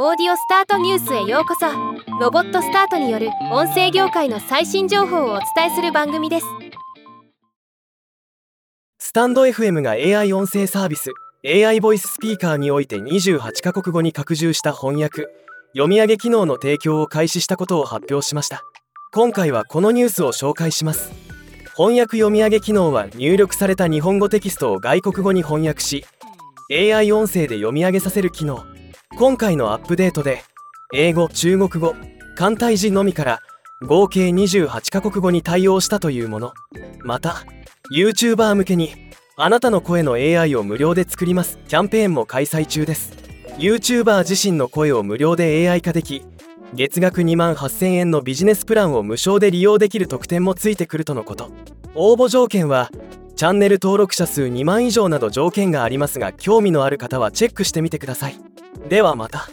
オーディオスタートニュースへようこそ。ロボットスタートによる音声業界の最新情報をお伝えする番組です。スタンド FM が AI 音声サービス AI ボイススピーカーにおいて28カ国語に拡充した翻訳読み上げ機能の提供を開始したことを発表しました。今回はこのニュースを紹介します。翻訳読み上げ機能は入力された日本語テキストを外国語に翻訳し AI 音声で読み上げさせる機能。今回のアップデートで英語中国語簡体字のみから合計28カ国語に対応したというもの。また YouTuber 向けにあなたの声の AI を無料で作りますキャンペーンも開催中です。YouTuber 自身の声を無料で AI 化でき月額2万8000円のビジネスプランを無償で利用できる特典もついてくるとのこと。応募条件はチャンネル登録者数2万以上など条件がありますが興味のある方はチェックしてみてください。ではまた。